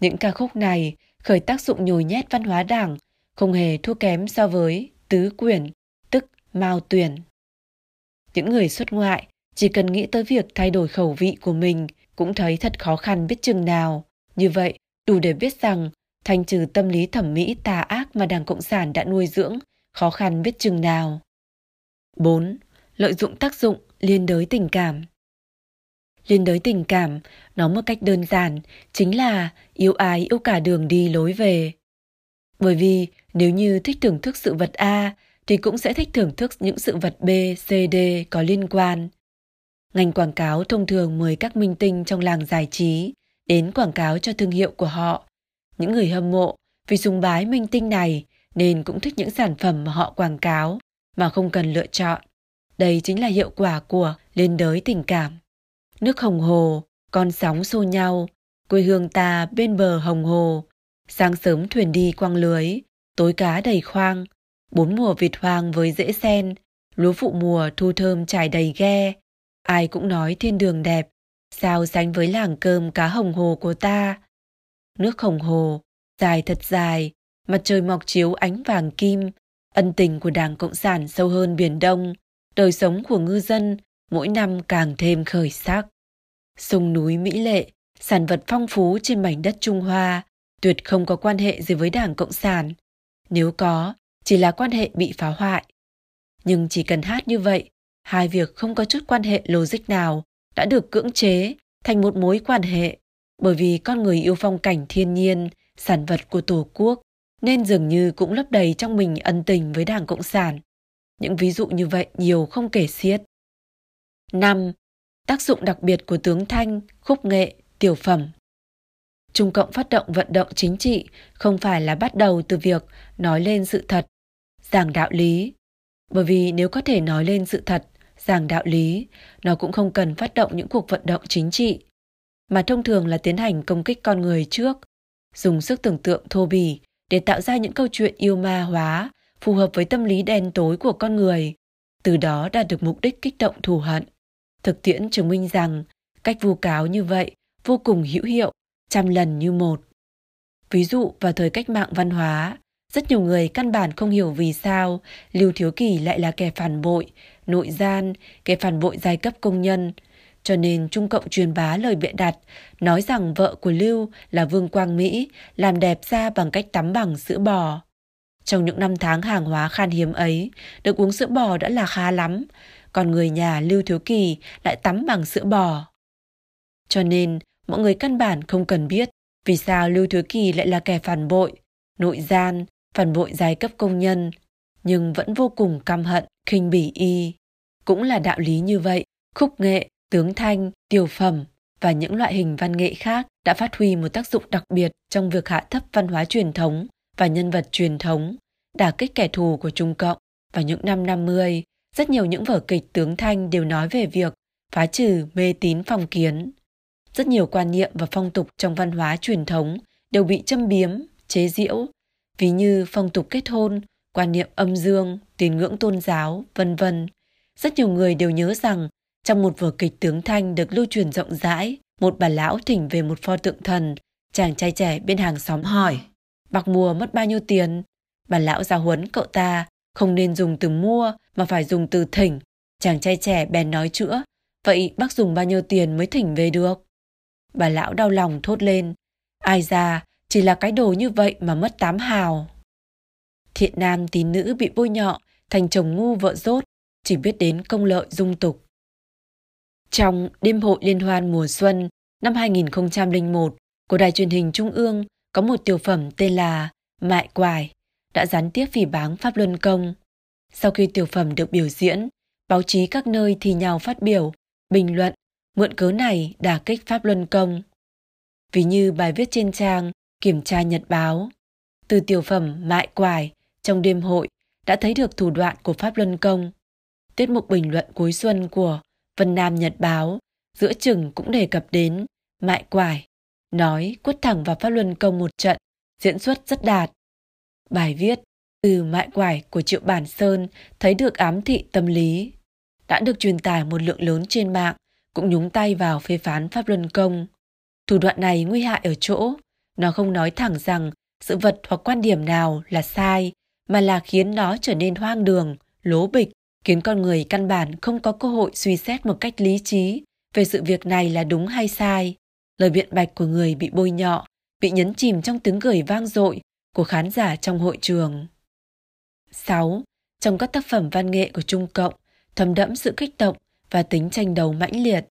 Những ca khúc này khởi tác dụng nhồi nhét văn hóa đảng, không hề thua kém so với tứ quyển, tức mao tuyển. Những người xuất ngoại chỉ cần nghĩ tới việc thay đổi khẩu vị của mình cũng thấy thật khó khăn biết chừng nào. Như vậy, đủ để biết rằng thanh trừ tâm lý thẩm mỹ tà ác mà Đảng Cộng sản đã nuôi dưỡng, khó khăn biết chừng nào. 4. Lợi dụng tác dụng liên đới tình cảm Liên đới tình cảm, nó một cách đơn giản, chính là yêu ái yêu cả đường đi lối về. Bởi vì nếu như thích thưởng thức sự vật A thì cũng sẽ thích thưởng thức những sự vật B, C, D có liên quan. Ngành quảng cáo thông thường mời các minh tinh trong làng giải trí đến quảng cáo cho thương hiệu của họ. Những người hâm mộ vì sùng bái minh tinh này nên cũng thích những sản phẩm mà họ quảng cáo mà không cần lựa chọn. Đây chính là hiệu quả của liên đới tình cảm. Nước hồng hồ, con sóng xô nhau, quê hương ta bên bờ hồng hồ. Sáng sớm thuyền đi quăng lưới, tối cá đầy khoang, bốn mùa vịt hoang với rễ sen, lúa vụ mùa thu thơm trải đầy ghe. Ai cũng nói thiên đường đẹp, sao sánh với làng cơm cá hồng hồ của ta. Nước hồng hồ, dài thật dài, mặt trời mọc chiếu ánh vàng kim, ân tình của Đảng Cộng sản sâu hơn Biển Đông, đời sống của ngư dân mỗi năm càng thêm khởi sắc. Sông núi Mỹ Lệ, sản vật phong phú trên mảnh đất Trung Hoa, tuyệt không có quan hệ gì với Đảng Cộng sản. Nếu có, chỉ là quan hệ bị phá hoại. Nhưng chỉ cần hát như vậy, hai việc không có chút quan hệ logic nào đã được cưỡng chế thành một mối quan hệ bởi vì con người yêu phong cảnh thiên nhiên, sản vật của Tổ quốc nên dường như cũng lấp đầy trong mình ân tình với Đảng Cộng sản. Những ví dụ như vậy nhiều không kể xiết. 5. Tác dụng đặc biệt của tướng Thanh, khúc nghệ, tiểu phẩm Trung Cộng phát động vận động chính trị không phải là bắt đầu từ việc nói lên sự thật, giảng đạo lý. Bởi vì nếu có thể nói lên sự thật, giảng đạo lý, nó cũng không cần phát động những cuộc vận động chính trị, mà thông thường là tiến hành công kích con người trước, dùng sức tưởng tượng thô bỉ để tạo ra những câu chuyện yêu ma hóa phù hợp với tâm lý đen tối của con người, từ đó đạt được mục đích kích động thù hận. Thực tiễn chứng minh rằng cách vu cáo như vậy vô cùng hữu hiệu, trăm lần như một. Ví dụ vào thời cách mạng văn hóa, rất nhiều người căn bản không hiểu vì sao Lưu Thiếu Kỳ lại là kẻ phản bội, nội gian, kẻ phản bội giai cấp công nhân. Cho nên Trung Cộng truyền bá lời bịa đặt, nói rằng vợ của Lưu là Vương Quang Mỹ, làm đẹp da bằng cách tắm bằng sữa bò. Trong những năm tháng hàng hóa khan hiếm ấy, được uống sữa bò đã là khá lắm, còn người nhà Lưu Thiếu Kỳ lại tắm bằng sữa bò. Cho nên, mọi người căn bản không cần biết vì sao Lưu Thiếu Kỳ lại là kẻ phản bội, nội gian, phản bội giai cấp công nhân, nhưng vẫn vô cùng căm hận, khinh bỉ y. Cũng là đạo lý như vậy, khúc nghệ, tướng thanh, tiểu phẩm và những loại hình văn nghệ khác đã phát huy một tác dụng đặc biệt trong việc hạ thấp văn hóa truyền thống và nhân vật truyền thống, đả kích kẻ thù của Trung Cộng. Vào những năm 50, rất nhiều những vở kịch tướng thanh đều nói về việc phá trừ mê tín phong kiến. Rất nhiều quan niệm và phong tục trong văn hóa truyền thống đều bị châm biếm, chế giễu, ví như phong tục kết hôn, quan niệm âm dương, tín ngưỡng tôn giáo, vân vân. Rất nhiều người đều nhớ rằng trong một vở kịch tướng thanh được lưu truyền rộng rãi, một bà lão thỉnh về một pho tượng thần, chàng trai trẻ bên hàng xóm hỏi, bạc mùa mất bao nhiêu tiền? Bà lão giáo huấn cậu ta, không nên dùng từ mua mà phải dùng từ thỉnh. Chàng trai trẻ bèn nói chữa, vậy bác dùng bao nhiêu tiền mới thỉnh về được? Bà lão đau lòng thốt lên, ai ra, chỉ là cái đồ như vậy mà mất tám hào. Thiện nam tín nữ bị bôi nhọ, thành chồng ngu vợ dốt chỉ biết đến công lợi dung tục. Trong đêm hội liên hoan mùa xuân năm 2001 của Đài truyền hình Trung ương có một tiểu phẩm tên là Mại Quài đã gián tiếp phỉ báng Pháp Luân Công. Sau khi tiểu phẩm được biểu diễn, báo chí các nơi thì nhau phát biểu, bình luận, mượn cớ này đả kích Pháp Luân Công. Ví như bài viết trên trang Kiểm tra Nhật Báo, từ tiểu phẩm Mại Quài trong đêm hội đã thấy được thủ đoạn của Pháp Luân Công. Tiết mục bình luận cuối xuân của Vân Nam Nhật Báo giữa chừng cũng đề cập đến Mại Quài, nói quất thẳng vào Pháp Luân Công một trận, diễn xuất rất đạt. Bài viết từ mại quải của Triệu Bản Sơn thấy được ám thị tâm lý. Đã được truyền tải một lượng lớn trên mạng, cũng nhúng tay vào phê phán Pháp Luân Công. Thủ đoạn này nguy hại ở chỗ, nó không nói thẳng rằng sự vật hoặc quan điểm nào là sai, mà là khiến nó trở nên hoang đường, lố bịch, khiến con người căn bản không có cơ hội suy xét một cách lý trí về sự việc này là đúng hay sai. Lời biện bạch của người bị bôi nhọ, bị nhấn chìm trong tiếng cười vang dội của khán giả trong hội trường. 6. Trong các tác phẩm văn nghệ của Trung Cộng, thấm đẫm sự kích động và tính tranh đấu mãnh liệt.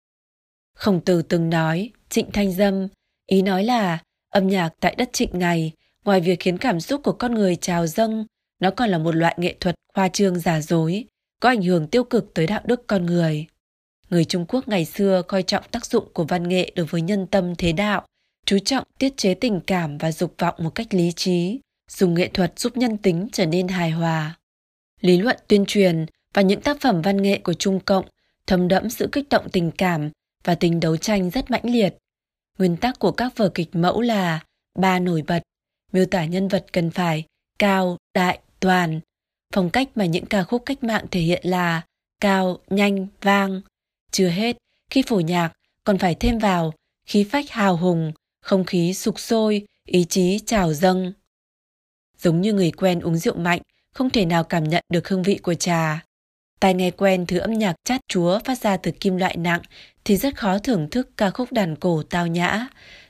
Khổng tử từng nói, trịnh thanh dâm, ý nói là âm nhạc tại đất trịnh này, ngoài việc khiến cảm xúc của con người trào dâng, nó còn là một loại nghệ thuật khoa trương giả dối, có ảnh hưởng tiêu cực tới đạo đức con người. Người Trung Quốc ngày xưa coi trọng tác dụng của văn nghệ đối với nhân tâm thế đạo, chú trọng tiết chế tình cảm và dục vọng một cách lý trí, dùng nghệ thuật giúp nhân tính trở nên hài hòa. Lý luận tuyên truyền và những tác phẩm văn nghệ của Trung Cộng thấm đẫm sự kích động tình cảm và tình đấu tranh rất mãnh liệt. Nguyên tắc của các vở kịch mẫu là ba nổi bật, miêu tả nhân vật cần phải cao, đại, toàn. Phong cách mà những ca khúc cách mạng thể hiện là cao, nhanh, vang. Chưa hết, khi phổ nhạc còn phải thêm vào khí phách hào hùng, không khí sục sôi, ý chí trào dâng. Giống như người quen uống rượu mạnh, không thể nào cảm nhận được hương vị của trà. Tai nghe quen thứ âm nhạc chát chúa phát ra từ kim loại nặng thì rất khó thưởng thức ca khúc đàn cổ tao nhã.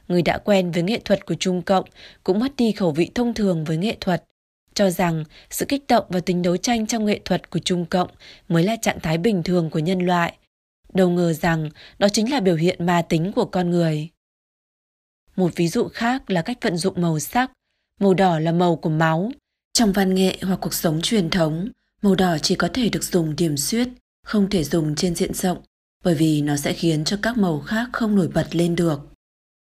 Người đã quen với nghệ thuật của Trung Cộng cũng mất đi khẩu vị thông thường với nghệ thuật, cho rằng sự kích động và tính đấu tranh trong nghệ thuật của Trung Cộng mới là trạng thái bình thường của nhân loại. Đâu ngờ rằng đó chính là biểu hiện ma tính của con người. Một ví dụ khác là cách vận dụng màu sắc. Màu đỏ là màu của máu. Trong văn nghệ hoặc cuộc sống truyền thống, màu đỏ chỉ có thể được dùng điểm xuyết, không thể dùng trên diện rộng, bởi vì nó sẽ khiến cho các màu khác không nổi bật lên được.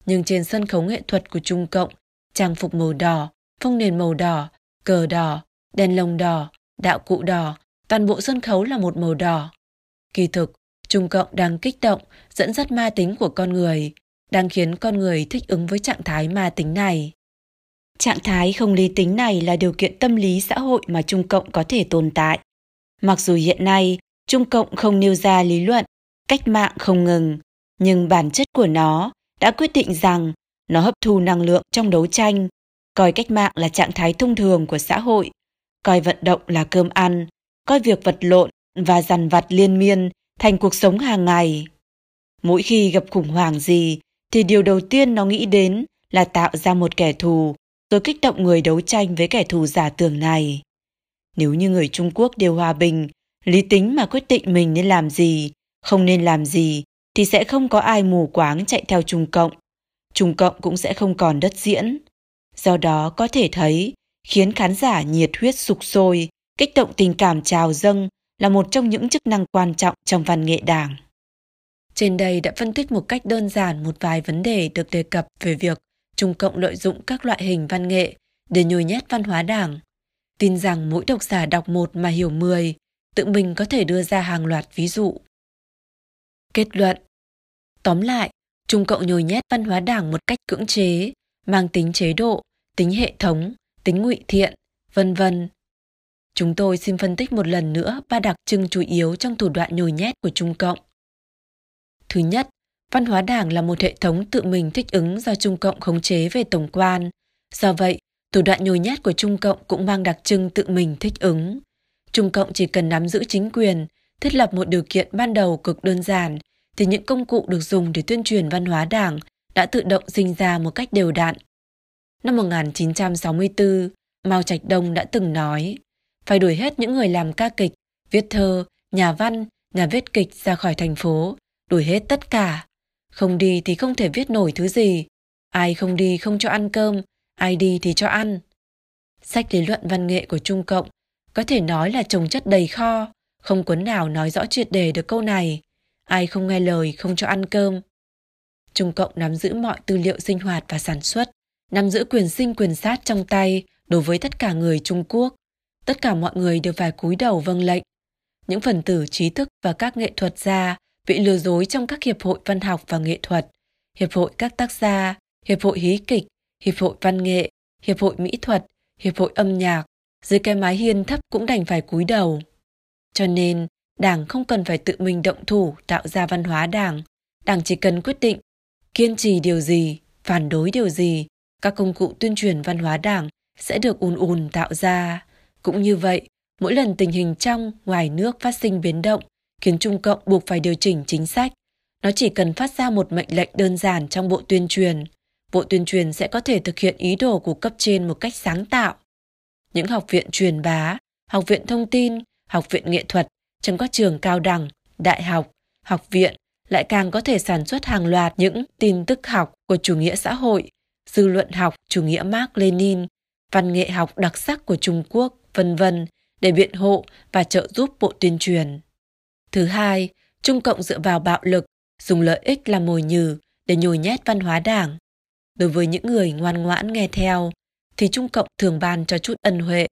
Nhưng trên sân khấu nghệ thuật của Trung Cộng, trang phục màu đỏ, phong nền màu đỏ, cờ đỏ, đèn lồng đỏ, đạo cụ đỏ, toàn bộ sân khấu là một màu đỏ. Kỳ thực, Trung Cộng đang kích động, dẫn dắt ma tính của con người, đang khiến con người thích ứng với trạng thái ma tính này. Trạng thái không lý tính này là điều kiện tâm lý xã hội mà Trung Cộng có thể tồn tại. Mặc dù hiện nay, Trung Cộng không nêu ra lý luận, cách mạng không ngừng, nhưng bản chất của nó đã quyết định rằng nó hấp thu năng lượng trong đấu tranh, coi cách mạng là trạng thái thông thường của xã hội, coi vận động là cơm ăn, coi việc vật lộn và dằn vặt liên miên thành cuộc sống hàng ngày. Mỗi khi gặp khủng hoảng gì thì điều đầu tiên nó nghĩ đến là tạo ra một kẻ thù rồi kích động người đấu tranh với kẻ thù giả tưởng này. Nếu như người Trung Quốc đều hòa bình, lý tính mà quyết định mình nên làm gì, không nên làm gì, thì sẽ không có ai mù quáng chạy theo Trung Cộng. Trung Cộng cũng sẽ không còn đất diễn. Do đó có thể thấy, khiến khán giả nhiệt huyết sục sôi, kích động tình cảm trào dâng là một trong những chức năng quan trọng trong văn nghệ đảng. Trên đây đã phân tích một cách đơn giản một vài vấn đề được đề cập về việc Trung Cộng lợi dụng các loại hình văn nghệ để nhồi nhét văn hóa đảng. Tin rằng mỗi độc giả đọc một mà hiểu mười, tự mình có thể đưa ra hàng loạt ví dụ. Kết luận Tóm lại, Trung Cộng nhồi nhét văn hóa đảng một cách cưỡng chế, mang tính chế độ, tính hệ thống, tính ngụy thiện, vân vân. Chúng tôi xin phân tích một lần nữa ba đặc trưng chủ yếu trong thủ đoạn nhồi nhét của Trung Cộng. Thứ nhất, văn hóa đảng là một hệ thống tự mình thích ứng do Trung Cộng khống chế về tổng quan. Do vậy, thủ đoạn nhồi nhét của Trung Cộng cũng mang đặc trưng tự mình thích ứng. Trung Cộng chỉ cần nắm giữ chính quyền, thiết lập một điều kiện ban đầu cực đơn giản, thì những công cụ được dùng để tuyên truyền văn hóa đảng đã tự động sinh ra một cách đều đặn. Năm 1964, Mao Trạch Đông đã từng nói, phải đuổi hết những người làm ca kịch, viết thơ, nhà văn, nhà viết kịch ra khỏi thành phố, đuổi hết tất cả. Không đi thì không thể viết nổi thứ gì. Ai không đi không cho ăn cơm, ai đi thì cho ăn. Sách lý luận văn nghệ của Trung Cộng có thể nói là trồng chất đầy kho, không cuốn nào nói rõ triệt đề được câu này. Ai không nghe lời không cho ăn cơm. Trung Cộng nắm giữ mọi tư liệu sinh hoạt và sản xuất, nắm giữ quyền sinh quyền sát trong tay đối với tất cả người Trung Quốc. Tất cả mọi người đều phải cúi đầu vâng lệnh. Những phần tử trí thức và các nghệ thuật gia bị lừa dối trong các hiệp hội văn học và nghệ thuật, hiệp hội các tác gia, hiệp hội hí kịch, hiệp hội văn nghệ, hiệp hội mỹ thuật, hiệp hội âm nhạc, dưới cái mái hiên thấp cũng đành phải cúi đầu. Cho nên, Đảng không cần phải tự mình động thủ tạo ra văn hóa Đảng, Đảng chỉ cần quyết định kiên trì điều gì, phản đối điều gì, các công cụ tuyên truyền văn hóa Đảng sẽ được ùn ùn tạo ra. Cũng như vậy, mỗi lần tình hình trong, ngoài nước phát sinh biến động, khiến Trung Cộng buộc phải điều chỉnh chính sách, nó chỉ cần phát ra một mệnh lệnh đơn giản trong bộ tuyên truyền. Bộ tuyên truyền sẽ có thể thực hiện ý đồ của cấp trên một cách sáng tạo. Những học viện truyền bá, học viện thông tin, học viện nghệ thuật trong các trường cao đẳng, đại học, học viện lại càng có thể sản xuất hàng loạt những tin tức học của chủ nghĩa xã hội, dư luận học chủ nghĩa Mark Lenin, văn nghệ học đặc sắc của Trung Quốc, vân vân để biện hộ và trợ giúp bộ tuyên truyền. Thứ hai, Trung Cộng dựa vào bạo lực, dùng lợi ích làm mồi nhử để nhồi nhét văn hóa đảng. Đối với những người ngoan ngoãn nghe theo, thì Trung Cộng thường ban cho chút ân huệ.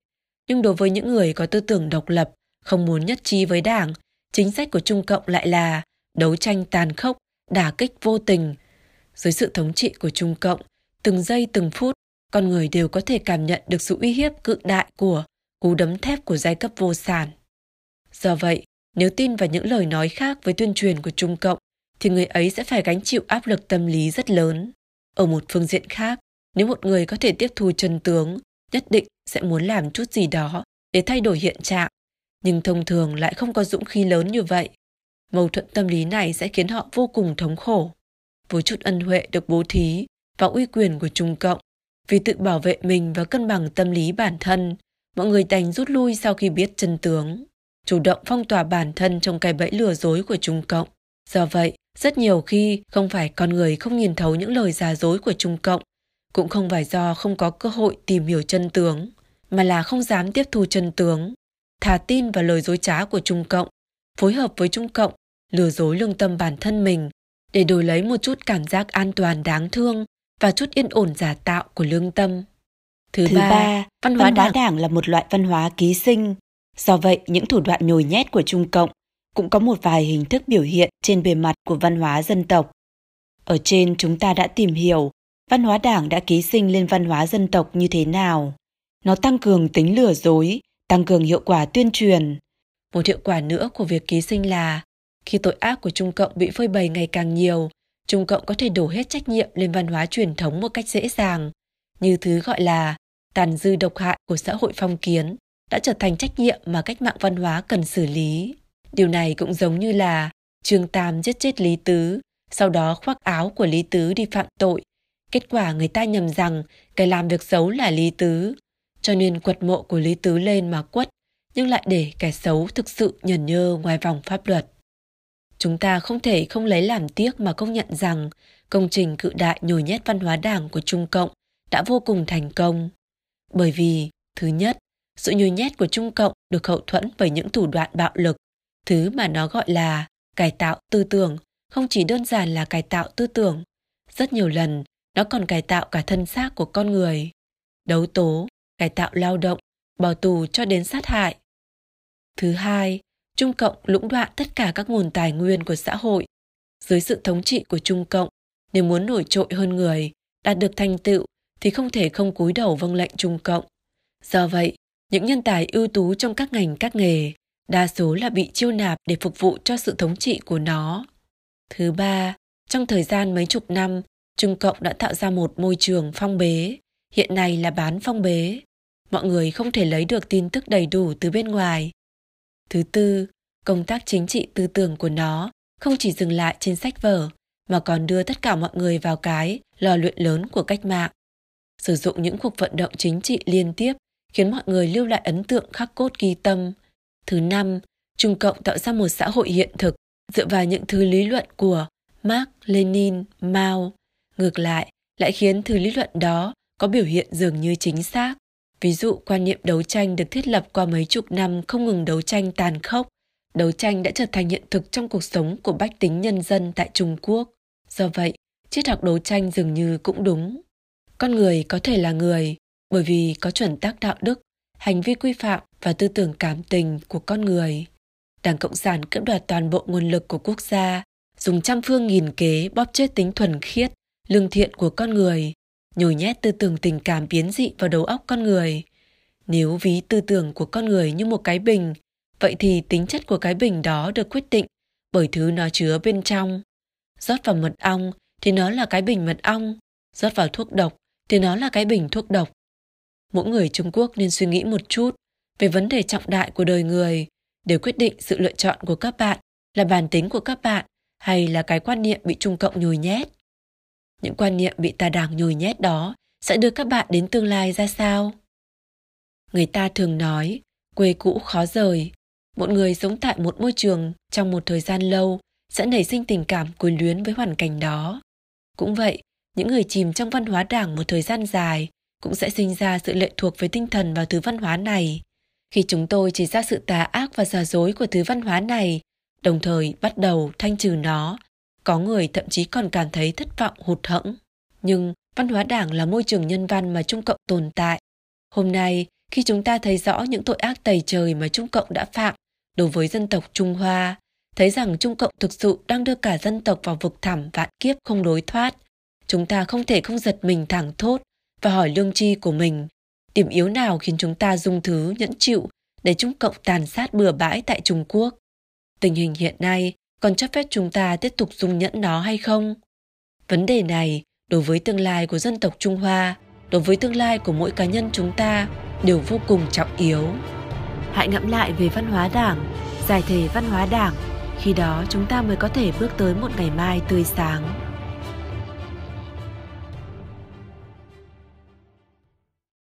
Nhưng đối với những người có tư tưởng độc lập, không muốn nhất trí với đảng, chính sách của Trung Cộng lại là đấu tranh tàn khốc, đả kích vô tình. Dưới sự thống trị của Trung Cộng, từng giây từng phút, con người đều có thể cảm nhận được sự uy hiếp cự đại của cú đấm thép của giai cấp vô sản. Do vậy, nếu tin vào những lời nói khác với tuyên truyền của Trung Cộng, thì người ấy sẽ phải gánh chịu áp lực tâm lý rất lớn. Ở một phương diện khác, nếu một người có thể tiếp thu chân tướng, nhất định sẽ muốn làm chút gì đó để thay đổi hiện trạng, nhưng thông thường lại không có dũng khí lớn như vậy. Mâu thuẫn tâm lý này sẽ khiến họ vô cùng thống khổ. Với chút ân huệ được bố thí và uy quyền của Trung Cộng, vì tự bảo vệ mình và cân bằng tâm lý bản thân, mọi người đành rút lui sau khi biết chân tướng, chủ động phong tỏa bản thân trong cái bẫy lừa dối của Trung Cộng. Do vậy, rất nhiều khi không phải con người không nhìn thấu những lời giả dối của Trung Cộng, cũng không phải do không có cơ hội tìm hiểu chân tướng, mà là không dám tiếp thu chân tướng, thà tin vào lời dối trá của Trung Cộng, phối hợp với Trung Cộng, lừa dối lương tâm bản thân mình để đổi lấy một chút cảm giác an toàn đáng thương và chút yên ổn giả tạo của lương tâm. Thứ, Thứ ba, ba, văn hóa, văn hóa đảng. đảng là một loại văn hóa ký sinh. Do vậy, những thủ đoạn nhồi nhét của Trung Cộng cũng có một vài hình thức biểu hiện trên bề mặt của văn hóa dân tộc. Ở trên chúng ta đã tìm hiểu văn hóa đảng đã ký sinh lên văn hóa dân tộc như thế nào. Nó tăng cường tính lừa dối, tăng cường hiệu quả tuyên truyền. Một hiệu quả nữa của việc ký sinh là khi tội ác của Trung Cộng bị phơi bày ngày càng nhiều, Trung Cộng có thể đổ hết trách nhiệm lên văn hóa truyền thống một cách dễ dàng, như thứ gọi là tàn dư độc hại của xã hội phong kiến đã trở thành trách nhiệm mà cách mạng văn hóa cần xử lý. Điều này cũng giống như là Trương Tam giết chết Lý Tứ, sau đó khoác áo của Lý Tứ đi phạm tội. Kết quả người ta nhầm rằng cái làm việc xấu là Lý Tứ, cho nên quật mộ của Lý Tứ lên mà quất, nhưng lại để kẻ xấu thực sự nhờn nhơ ngoài vòng pháp luật. Chúng ta không thể không lấy làm tiếc mà công nhận rằng công trình cự đại nhồi nhét văn hóa đảng của Trung Cộng đã vô cùng thành công. Bởi vì, thứ nhất, sự nhồi nhét của Trung Cộng được hậu thuẫn bởi những thủ đoạn bạo lực, thứ mà nó gọi là cải tạo tư tưởng, không chỉ đơn giản là cải tạo tư tưởng. Rất nhiều lần, nó còn cải tạo cả thân xác của con người. Đấu tố, cải tạo lao động, bỏ tù cho đến sát hại. Thứ hai, Trung Cộng lũng đoạn tất cả các nguồn tài nguyên của xã hội. Dưới sự thống trị của Trung Cộng, nếu muốn nổi trội hơn người, đạt được thành tựu thì không thể không cúi đầu vâng lệnh Trung Cộng. Do vậy, những nhân tài ưu tú trong các ngành các nghề đa số là bị chiêu nạp để phục vụ cho sự thống trị của nó. Thứ ba, trong thời gian mấy chục năm, Trung Cộng đã tạo ra một môi trường phong bế, hiện nay là bán phong bế. Mọi người không thể lấy được tin tức đầy đủ từ bên ngoài. Thứ tư, công tác chính trị tư tưởng của nó không chỉ dừng lại trên sách vở, mà còn đưa tất cả mọi người vào cái lò luyện lớn của cách mạng. Sử dụng những cuộc vận động chính trị liên tiếp khiến mọi người lưu lại ấn tượng khắc cốt ghi tâm. Thứ năm, Trung Cộng tạo ra một xã hội hiện thực dựa vào những thứ lý luận của Marx Lenin, Mao. Ngược lại, lại khiến thứ lý luận đó có biểu hiện dường như chính xác. Ví dụ quan niệm đấu tranh được thiết lập qua mấy chục năm không ngừng đấu tranh tàn khốc. Đấu tranh đã trở thành hiện thực trong cuộc sống của bách tính nhân dân tại Trung Quốc. Do vậy, triết học đấu tranh dường như cũng đúng. Con người có thể là người bởi vì có chuẩn tắc đạo đức, hành vi quy phạm và tư tưởng cảm tình của con người. Đảng Cộng sản cưỡng đoạt toàn bộ nguồn lực của quốc gia, dùng trăm phương nghìn kế bóp chết tính thuần khiết, lương thiện của con người, nhồi nhét tư tưởng tình cảm biến dị vào đầu óc con người. Nếu ví tư tưởng của con người như một cái bình, vậy thì tính chất của cái bình đó được quyết định bởi thứ nó chứa bên trong. Rót vào mật ong thì nó là cái bình mật ong, rót vào thuốc độc thì nó là cái bình thuốc độc. Mỗi người Trung Quốc nên suy nghĩ một chút, về vấn đề trọng đại của đời người để quyết định sự lựa chọn của các bạn là bản tính của các bạn hay là cái quan niệm bị Trung Cộng nhồi nhét. Những quan niệm bị tà đảng nhồi nhét đó sẽ đưa các bạn đến tương lai ra sao? Người ta thường nói, quê cũ khó rời. Một người sống tại một môi trường trong một thời gian lâu sẽ nảy sinh tình cảm quyến luyến với hoàn cảnh đó. Cũng vậy, những người chìm trong văn hóa đảng một thời gian dài cũng sẽ sinh ra sự lệ thuộc với tinh thần vào thứ văn hóa này. Khi chúng tôi chỉ ra sự tà ác và giả dối của thứ văn hóa này, đồng thời bắt đầu thanh trừ nó, có người thậm chí còn cảm thấy thất vọng hụt hẫng. Nhưng văn hóa đảng là môi trường nhân văn mà Trung Cộng tồn tại. Hôm nay, khi chúng ta thấy rõ những tội ác tày trời mà Trung Cộng đã phạm đối với dân tộc Trung Hoa, thấy rằng Trung Cộng thực sự đang đưa cả dân tộc vào vực thẳm vạn kiếp không đối thoát, chúng ta không thể không giật mình thẳng thốt và hỏi lương tri của mình. Điểm yếu nào khiến chúng ta dung thứ nhẫn chịu để Trung Cộng tàn sát bừa bãi tại Trung Quốc? Tình hình hiện nay còn cho phép chúng ta tiếp tục dung nhẫn nó hay không? Vấn đề này đối với tương lai của dân tộc Trung Hoa, đối với tương lai của mỗi cá nhân chúng ta đều vô cùng trọng yếu. Hãy ngẫm lại về văn hóa đảng, giải thể văn hóa đảng, khi đó chúng ta mới có thể bước tới một ngày mai tươi sáng.